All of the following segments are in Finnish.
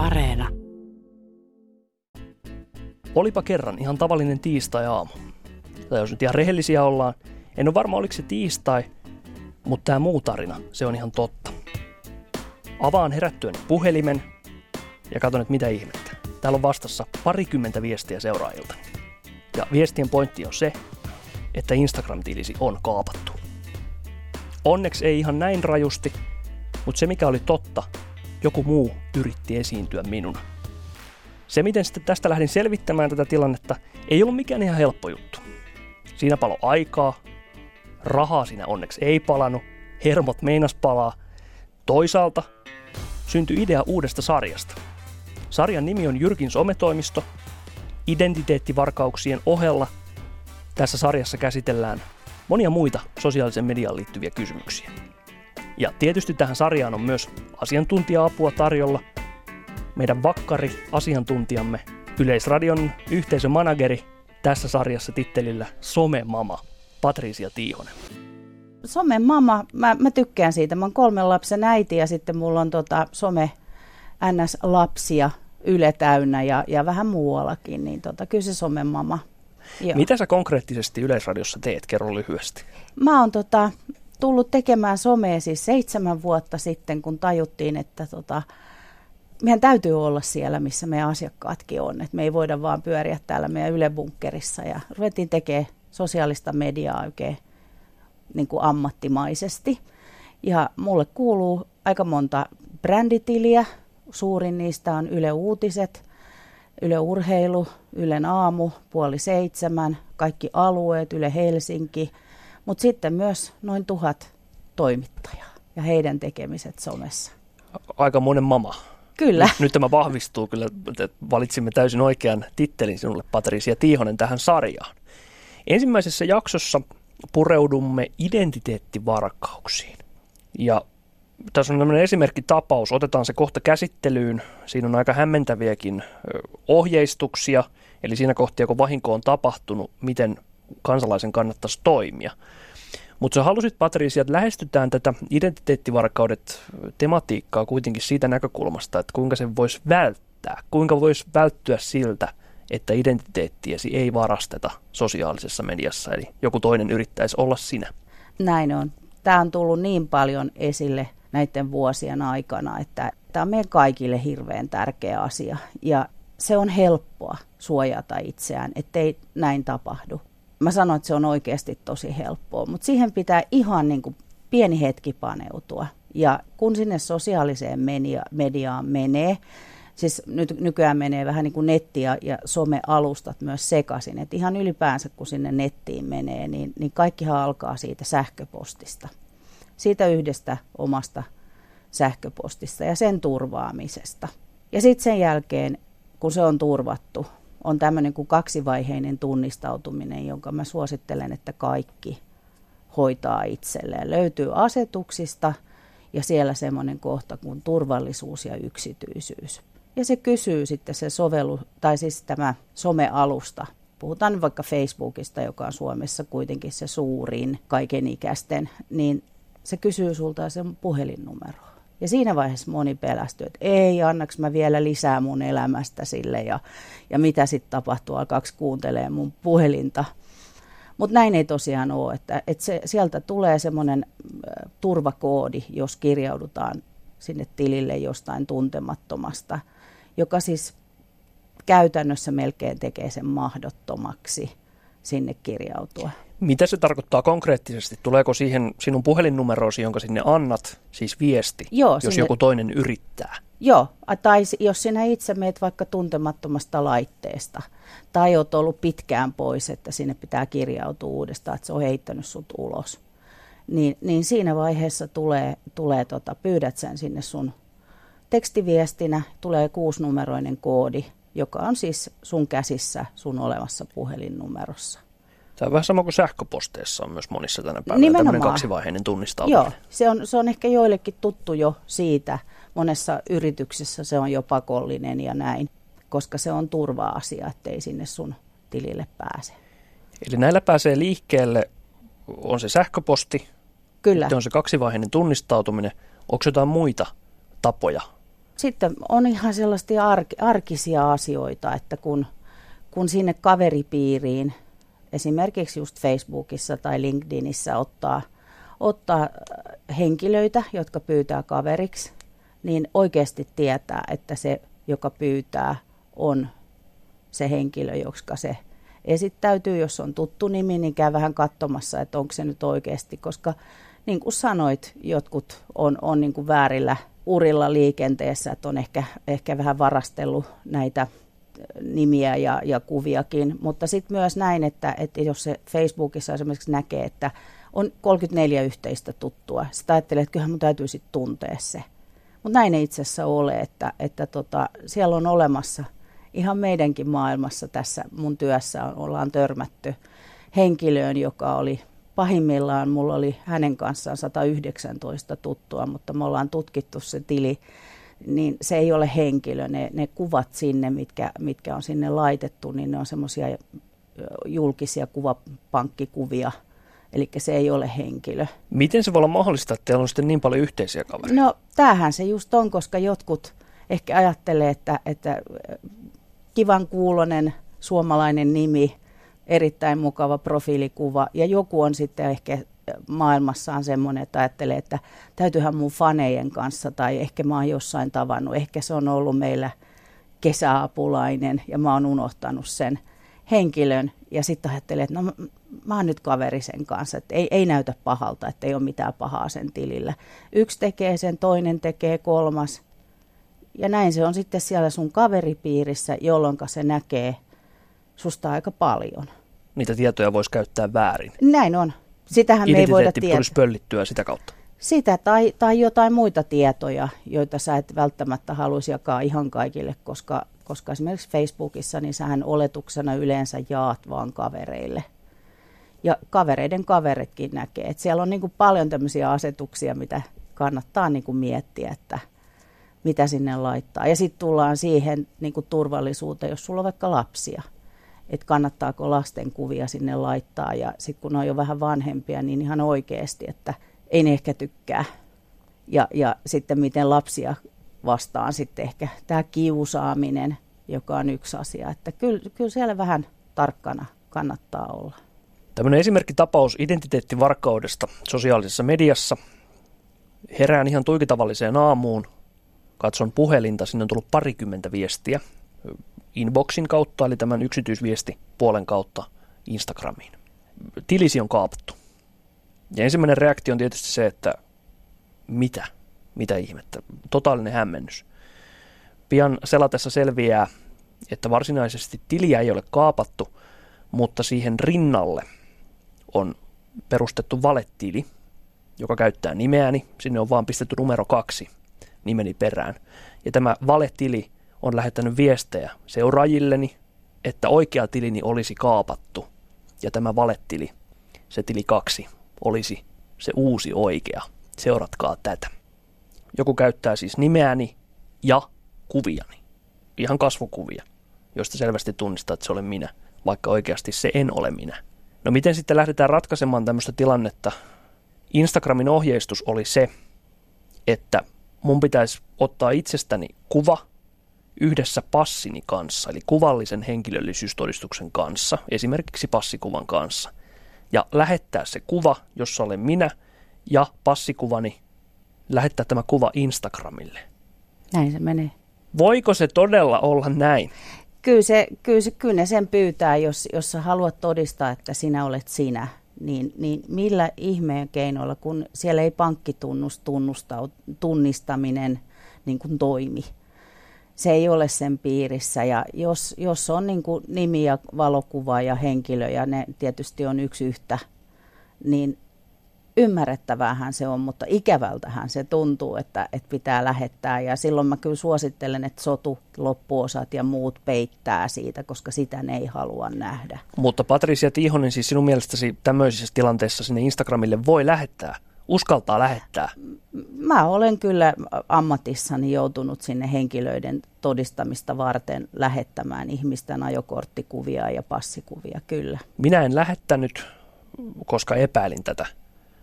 Areena. Olipa kerran ihan tavallinen tiistai-aamu. Tai jos nyt ihan rehellisiä ollaan, en ole varma oliko se tiistai, mutta tämä muu tarina, se on ihan totta. Avaan herättyen puhelimen ja katson, että mitä ihmettä. Täällä on vastassa parikymmentä viestiä seuraajilta. Ja viestien pointti on se, että Instagram-tilisi on kaapattu. Onneksi ei ihan näin rajusti, mutta se mikä oli totta, joku muu yritti esiintyä minuna. Se, miten sitten tästä lähdin selvittämään tätä tilannetta, ei ollut mikään ihan helppo juttu. Siinä palo aikaa, rahaa siinä onneksi ei palannut, hermot meinas palaa. Toisaalta syntyi idea uudesta sarjasta. Sarjan nimi on Jyrkin sometoimisto. Identiteettivarkauksien ohella tässä sarjassa käsitellään monia muita sosiaalisen mediaan liittyviä kysymyksiä. Ja tietysti tähän sarjaan on myös asiantuntija-apua tarjolla. Meidän vakkari asiantuntijamme, Yleisradion yhteisömanageri tässä sarjassa tittelillä Somemama, Patricia Tiihonen. Somemama, mä, mä tykkään siitä. Mä oon kolmen lapsen äiti ja sitten mulla on tota some NS-lapsia Yle täynnä ja, ja vähän muuallakin, niin tota, kyllä se somemama. Joo. Mitä sä konkreettisesti Yleisradiossa teet? Kerro lyhyesti. Mä oon tota, tullut tekemään somea siis seitsemän vuotta sitten, kun tajuttiin, että tota, meidän täytyy olla siellä, missä meidän asiakkaatkin on. Et me ei voida vaan pyöriä täällä meidän Yle-bunkkerissa. Ja ruvettiin tekemään sosiaalista mediaa oikein niin kuin ammattimaisesti. Ja mulle kuuluu aika monta bränditiliä. Suurin niistä on Yle Uutiset, Yle Urheilu, Ylen aamu, puoli seitsemän, kaikki alueet, Yle Helsinki – mutta sitten myös noin tuhat toimittajaa ja heidän tekemiset somessa. Aika monen mama. Kyllä. Nyt, nyt tämä vahvistuu kyllä, että valitsimme täysin oikean tittelin sinulle, Patricia Tiihonen, tähän sarjaan. Ensimmäisessä jaksossa pureudumme identiteettivarkauksiin. Ja tässä on tämmöinen esimerkkitapaus, otetaan se kohta käsittelyyn. Siinä on aika hämmentäviäkin ohjeistuksia, eli siinä kohtia, kun vahinko on tapahtunut, miten kansalaisen kannattaisi toimia. Mutta sä halusit, Patricia, että lähestytään tätä identiteettivarkaudet tematiikkaa kuitenkin siitä näkökulmasta, että kuinka se voisi välttää, kuinka voisi välttyä siltä, että identiteettiesi ei varasteta sosiaalisessa mediassa, eli joku toinen yrittäisi olla sinä. Näin on. Tämä on tullut niin paljon esille näiden vuosien aikana, että tämä on meidän kaikille hirveän tärkeä asia. Ja se on helppoa suojata itseään, ettei näin tapahdu mä sanon, että se on oikeasti tosi helppoa, mutta siihen pitää ihan niin kuin pieni hetki paneutua. Ja kun sinne sosiaaliseen media, mediaan menee, siis nyt nykyään menee vähän niin kuin netti ja, ja somealustat myös sekaisin, että ihan ylipäänsä kun sinne nettiin menee, niin, niin kaikkihan alkaa siitä sähköpostista, siitä yhdestä omasta sähköpostista ja sen turvaamisesta. Ja sitten sen jälkeen, kun se on turvattu, on tämmöinen kuin kaksivaiheinen tunnistautuminen, jonka mä suosittelen, että kaikki hoitaa itselleen. Löytyy asetuksista ja siellä semmoinen kohta kuin turvallisuus ja yksityisyys. Ja se kysyy sitten se sovellu, tai siis tämä somealusta. Puhutaan vaikka Facebookista, joka on Suomessa kuitenkin se suurin kaikenikäisten, niin se kysyy sulta sen puhelinnumeroa. Ja siinä vaiheessa moni pelästyi, että ei, annaks mä vielä lisää mun elämästä sille ja, ja mitä sitten tapahtuu, alkaako kuuntelee mun puhelinta. Mutta näin ei tosiaan ole, että, että se, sieltä tulee semmoinen turvakoodi, jos kirjaudutaan sinne tilille jostain tuntemattomasta, joka siis käytännössä melkein tekee sen mahdottomaksi sinne kirjautua. Mitä se tarkoittaa konkreettisesti? Tuleeko siihen sinun puhelinnumeroosi, jonka sinne annat, siis viesti, Joo, jos sinne... joku toinen yrittää? Joo, tai jos sinä itse meet vaikka tuntemattomasta laitteesta, tai olet ollut pitkään pois, että sinne pitää kirjautua uudestaan, että se on heittänyt sut ulos, niin, niin siinä vaiheessa tulee, tulee tota, pyydät sen sinne sun tekstiviestinä, tulee kuusinumeroinen koodi, joka on siis sun käsissä sun olevassa puhelinnumerossa. Tämä on vähän sama kuin sähköposteissa on myös monissa tänä päivänä Nimenomaan. tämmöinen kaksivaiheinen tunnistautuminen. Joo, se on, se on ehkä joillekin tuttu jo siitä. Monessa yrityksessä se on jo pakollinen ja näin, koska se on turva-asia, ettei sinne sun tilille pääse. Eli näillä pääsee liikkeelle, on se sähköposti, Kyllä. on se kaksivaiheinen tunnistautuminen. Onko jotain muita tapoja sitten on ihan sellaisia ark- arkisia asioita, että kun, kun sinne kaveripiiriin, esimerkiksi just Facebookissa tai LinkedInissä ottaa, ottaa henkilöitä, jotka pyytää kaveriksi, niin oikeasti tietää, että se, joka pyytää, on se henkilö, joka se esittäytyy. Jos on tuttu nimi, niin käy vähän katsomassa, että onko se nyt oikeasti, koska niin kuin sanoit, jotkut on, on niin kuin väärillä urilla liikenteessä, että on ehkä, ehkä vähän varastellut näitä nimiä ja, ja kuviakin, mutta sitten myös näin, että, että jos se Facebookissa esimerkiksi näkee, että on 34 yhteistä tuttua, sitä ajattelee, että kyllähän mun täytyy sitten tuntea se. Mutta näin ei itse asiassa ole, että, että tota, siellä on olemassa ihan meidänkin maailmassa tässä mun työssä on, ollaan törmätty henkilöön, joka oli pahimmillaan, mulla oli hänen kanssaan 119 tuttua, mutta me ollaan tutkittu se tili, niin se ei ole henkilö. Ne, ne kuvat sinne, mitkä, mitkä on sinne laitettu, niin ne on semmoisia julkisia kuvapankkikuvia – Eli se ei ole henkilö. Miten se voi olla mahdollista, että teillä on sitten niin paljon yhteisiä kavereita? No tämähän se just on, koska jotkut ehkä ajattelee, että, että kivan kuulonen suomalainen nimi, erittäin mukava profiilikuva ja joku on sitten ehkä maailmassaan semmoinen, että ajattelee, että täytyyhän mun fanejen kanssa tai ehkä mä oon jossain tavannut, ehkä se on ollut meillä kesäapulainen ja mä oon unohtanut sen henkilön ja sitten ajattelee, että no mä oon nyt kaveri sen kanssa, että ei, ei näytä pahalta, että ei ole mitään pahaa sen tilillä. Yksi tekee sen, toinen tekee, kolmas. Ja näin se on sitten siellä sun kaveripiirissä, jolloin se näkee susta aika paljon. Niitä tietoja voisi käyttää väärin. Näin on. Sitähän me ei voida tietää. tulisi pöllittyä sitä kautta. Sitä tai, tai jotain muita tietoja, joita sä et välttämättä haluaisi jakaa ihan kaikille, koska, koska esimerkiksi Facebookissa, niin sähän oletuksena yleensä jaat vaan kavereille – ja kavereiden kaveritkin näkee. Et siellä on niin kuin paljon tämmöisiä asetuksia, mitä kannattaa niin kuin miettiä, että mitä sinne laittaa. Ja sitten tullaan siihen niin kuin turvallisuuteen, jos sulla on vaikka lapsia, että kannattaako lasten kuvia sinne laittaa. Ja sitten kun on jo vähän vanhempia, niin ihan oikeasti, että ei ne ehkä tykkää. Ja, ja sitten miten lapsia vastaan sitten ehkä tämä kiusaaminen, joka on yksi asia. Että kyllä, kyllä siellä vähän tarkkana kannattaa olla. Tämmöinen esimerkkitapaus identiteettivarkaudesta sosiaalisessa mediassa. Herään ihan tuikitavalliseen aamuun, katson puhelinta, sinne on tullut parikymmentä viestiä inboxin kautta, eli tämän yksityisviesti puolen kautta Instagramiin. Tilisi on kaapattu. Ja ensimmäinen reaktio on tietysti se, että mitä? Mitä ihmettä? Totaalinen hämmennys. Pian selatessa selviää, että varsinaisesti tiliä ei ole kaapattu, mutta siihen rinnalle – on perustettu valettili, joka käyttää nimeäni. Sinne on vaan pistetty numero kaksi nimeni perään. Ja tämä valetili on lähettänyt viestejä seuraajilleni, että oikea tilini olisi kaapattu. Ja tämä valettili, se tili kaksi, olisi se uusi oikea. Seuratkaa tätä. Joku käyttää siis nimeäni ja kuviani. Ihan kasvokuvia, joista selvästi tunnistaa, että se olen minä, vaikka oikeasti se en ole minä. No miten sitten lähdetään ratkaisemaan tämmöistä tilannetta? Instagramin ohjeistus oli se, että mun pitäisi ottaa itsestäni kuva yhdessä passini kanssa, eli kuvallisen henkilöllisyystodistuksen kanssa, esimerkiksi passikuvan kanssa, ja lähettää se kuva, jossa olen minä, ja passikuvani, lähettää tämä kuva Instagramille. Näin se menee. Voiko se todella olla näin? kyllä, se, kyllä, se, kyllä ne sen pyytää, jos, jos sä haluat todistaa, että sinä olet sinä, niin, niin millä ihmeen keinoilla, kun siellä ei pankkitunnus tunnistaminen niin kuin toimi. Se ei ole sen piirissä ja jos, jos on niin kuin nimi ja valokuva ja henkilö ja ne tietysti on yksi yhtä, niin ymmärrettävähän se on, mutta ikävältähän se tuntuu, että, että pitää lähettää. Ja silloin mä kyllä suosittelen, että sotu, loppuosat ja muut peittää siitä, koska sitä ne ei halua nähdä. Mutta Patricia Tiihonen, siis sinun mielestäsi tämmöisessä tilanteessa sinne Instagramille voi lähettää? Uskaltaa lähettää? Mä olen kyllä ammatissani joutunut sinne henkilöiden todistamista varten lähettämään ihmisten ajokorttikuvia ja passikuvia, kyllä. Minä en lähettänyt, koska epäilin tätä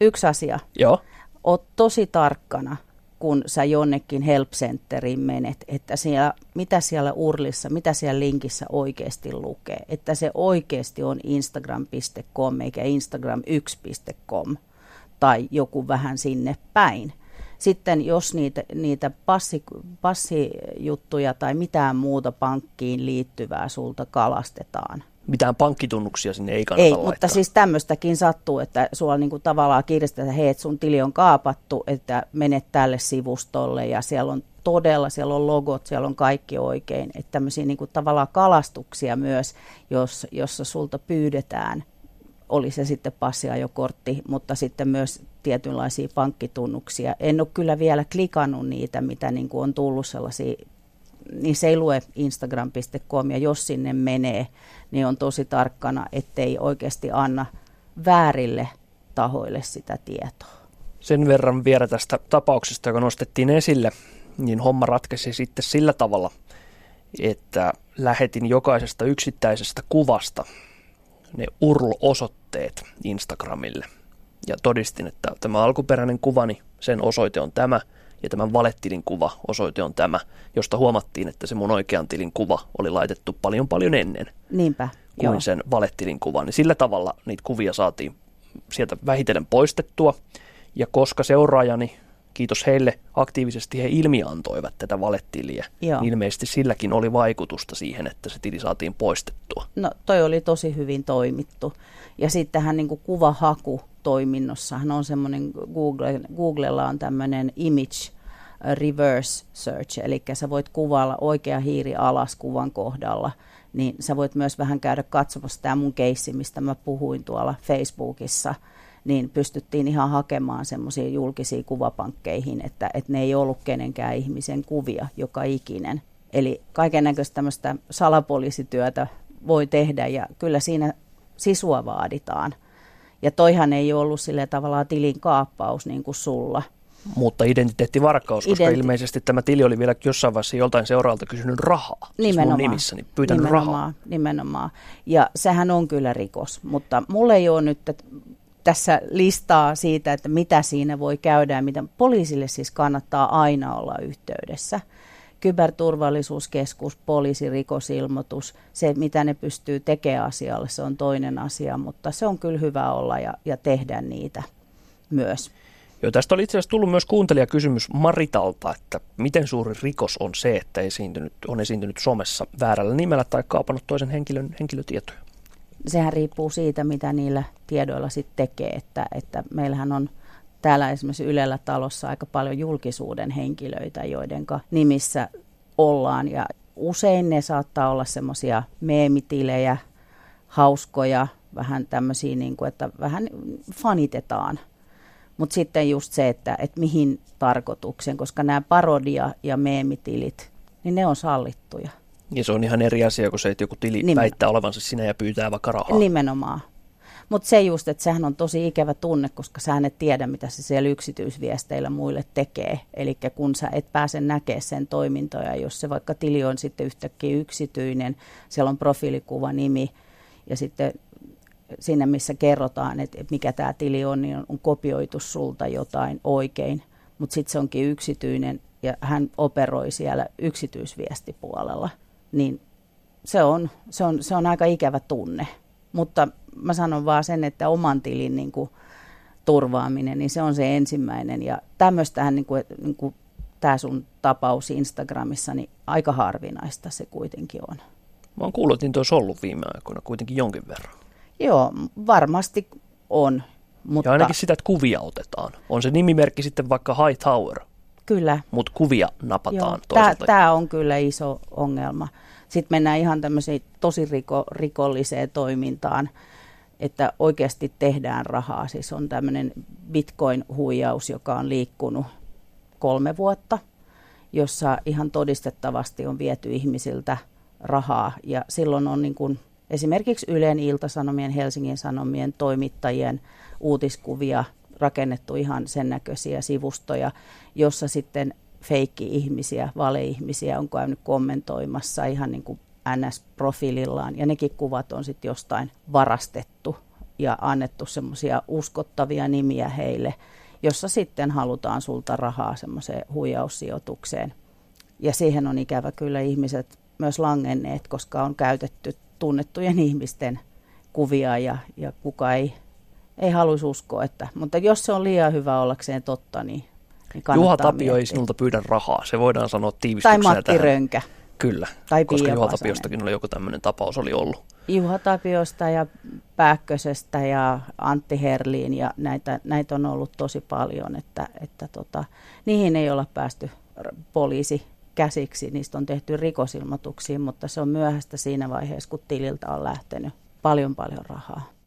yksi asia. Joo. Oot tosi tarkkana, kun sä jonnekin helpcenteriin menet, että siellä, mitä siellä urlissa, mitä siellä linkissä oikeasti lukee. Että se oikeasti on instagram.com eikä instagram1.com tai joku vähän sinne päin. Sitten jos niitä, niitä passi, passijuttuja tai mitään muuta pankkiin liittyvää sulta kalastetaan, mitään pankkitunnuksia sinne ei kannata Ei, laittaa. mutta siis tämmöistäkin sattuu, että sulla niinku tavallaan kiiristetään, että hei, sun tili on kaapattu, että menet tälle sivustolle ja siellä on todella, siellä on logot, siellä on kaikki oikein. Että tämmöisiä niinku tavallaan kalastuksia myös, jos, jossa sulta pyydetään, oli se sitten passiajokortti, mutta sitten myös tietynlaisia pankkitunnuksia. En ole kyllä vielä klikannut niitä, mitä niin kuin on tullut sellaisia niin se ei lue instagram.com ja jos sinne menee, niin on tosi tarkkana, ettei oikeasti anna väärille tahoille sitä tietoa. Sen verran vielä tästä tapauksesta, joka nostettiin esille, niin homma ratkesi sitten sillä tavalla, että lähetin jokaisesta yksittäisestä kuvasta ne URL-osoitteet Instagramille. Ja todistin, että tämä alkuperäinen kuvani, sen osoite on tämä – ja tämän valettilin kuva osoite on tämä, josta huomattiin, että se mun oikean tilin kuva oli laitettu paljon paljon ennen Niinpä, kuin joo. sen valettilin kuva. Niin sillä tavalla niitä kuvia saatiin sieltä vähitellen poistettua. Ja koska seuraajani, kiitos heille, aktiivisesti he ilmiantoivat tätä valettiliä, niin ilmeisesti silläkin oli vaikutusta siihen, että se tili saatiin poistettua. No toi oli tosi hyvin toimittu. Ja sittenhän niin kuin kuvahaku toiminnossahan on semmoinen, Google, Googlella on tämmöinen image reverse search, eli sä voit kuvailla oikea hiiri alas kuvan kohdalla, niin sä voit myös vähän käydä katsomassa tämä mun keissi, mistä mä puhuin tuolla Facebookissa, niin pystyttiin ihan hakemaan semmoisia julkisia kuvapankkeihin, että, että ne ei ollut kenenkään ihmisen kuvia joka ikinen. Eli kaiken näköistä tämmöistä salapoliisityötä voi tehdä ja kyllä siinä sisua vaaditaan – ja toihan ei ollut sille tavallaan tilin kaappaus niin kuin sulla. Mutta identiteettivarkaus, koska Identi- ilmeisesti tämä tili oli vielä jossain vaiheessa joltain seuraalta kysynyt rahaa. Nimenomaan. Siis nimissäni, pyytänyt nimenomaan, rahaa. Nimenomaan. Ja sehän on kyllä rikos, mutta mulle ei ole nyt tässä listaa siitä, että mitä siinä voi käydä ja mitä poliisille siis kannattaa aina olla yhteydessä kyberturvallisuuskeskus, poliisi, rikosilmoitus, se mitä ne pystyy tekemään asialle, se on toinen asia, mutta se on kyllä hyvä olla ja, ja tehdä niitä myös. Joo, tästä oli itse asiassa tullut myös kuuntelijakysymys Maritalta, että miten suuri rikos on se, että esiintynyt, on esiintynyt somessa väärällä nimellä tai kaapannut toisen henkilön henkilötietoja? Sehän riippuu siitä, mitä niillä tiedoilla sitten tekee, että, että meillähän on täällä esimerkiksi Ylellä talossa aika paljon julkisuuden henkilöitä, joiden nimissä ollaan. Ja usein ne saattaa olla semmoisia meemitilejä, hauskoja, vähän tämmöisiä, niin kuin, että vähän fanitetaan. Mutta sitten just se, että, että mihin tarkoituksen, koska nämä parodia- ja meemitilit, niin ne on sallittuja. Ja se on ihan eri asia kuin se, että joku tili Nimen... väittää olevansa sinä ja pyytää vaikka rahaa. Nimenomaan. Mutta se just, että sehän on tosi ikävä tunne, koska sä et tiedä, mitä se siellä yksityisviesteillä muille tekee. Eli kun sä et pääse näkemään sen toimintoja, jos se vaikka tili on sitten yhtäkkiä yksityinen, siellä on profiilikuva, nimi ja sitten siinä, missä kerrotaan, että mikä tämä tili on, niin on kopioitu sulta jotain oikein, mutta sitten se onkin yksityinen ja hän operoi siellä yksityisviestipuolella, niin se on, se on, se on aika ikävä tunne. Mutta mä sanon vaan sen, että oman tilin niin kuin, turvaaminen, niin se on se ensimmäinen. Ja tämmöistähän, niin kuin, niin kuin tämä sun tapaus Instagramissa, niin aika harvinaista se kuitenkin on. Mä oon kuullut, että niitä olisi ollut viime aikoina kuitenkin jonkin verran. Joo, varmasti on. Mutta... Ja ainakin sitä, että kuvia otetaan. On se nimimerkki sitten vaikka High Tower. Kyllä. Mutta kuvia napataan Joo, Tämä on kyllä iso ongelma. Sitten mennään ihan tämmöiseen tosi riko, rikolliseen toimintaan, että oikeasti tehdään rahaa. Siis on tämmöinen bitcoin-huijaus, joka on liikkunut kolme vuotta, jossa ihan todistettavasti on viety ihmisiltä rahaa. Ja silloin on niin kuin esimerkiksi Ylen Iltasanomien, Helsingin Sanomien toimittajien uutiskuvia rakennettu ihan sen näköisiä sivustoja, jossa sitten feikki-ihmisiä, valeihmisiä on käynyt kommentoimassa ihan niin kuin NS-profiilillaan ja nekin kuvat on sitten jostain varastettu ja annettu semmoisia uskottavia nimiä heille. jossa sitten halutaan sulta rahaa semmoiseen huijaussijoitukseen. Ja siihen on ikävä kyllä ihmiset myös langenneet, koska on käytetty tunnettujen ihmisten kuvia ja, ja kuka ei, ei haluaisi uskoa. Että, mutta jos se on liian hyvä ollakseen totta, niin, niin Juha Tapio miettiä. ei sinulta pyydä rahaa, se voidaan sanoa tiivistyksenä Tai Matti tähän. Rönkä. Kyllä, tai koska Juha Tapiostakin oli joku tämmöinen tapaus oli ollut. Juha Tapiosta ja Pääkkösestä ja Antti Herliin ja näitä, näitä on ollut tosi paljon, että, että tota, niihin ei olla päästy poliisi käsiksi, niistä on tehty rikosilmoituksia, mutta se on myöhäistä siinä vaiheessa, kun tililtä on lähtenyt paljon paljon rahaa.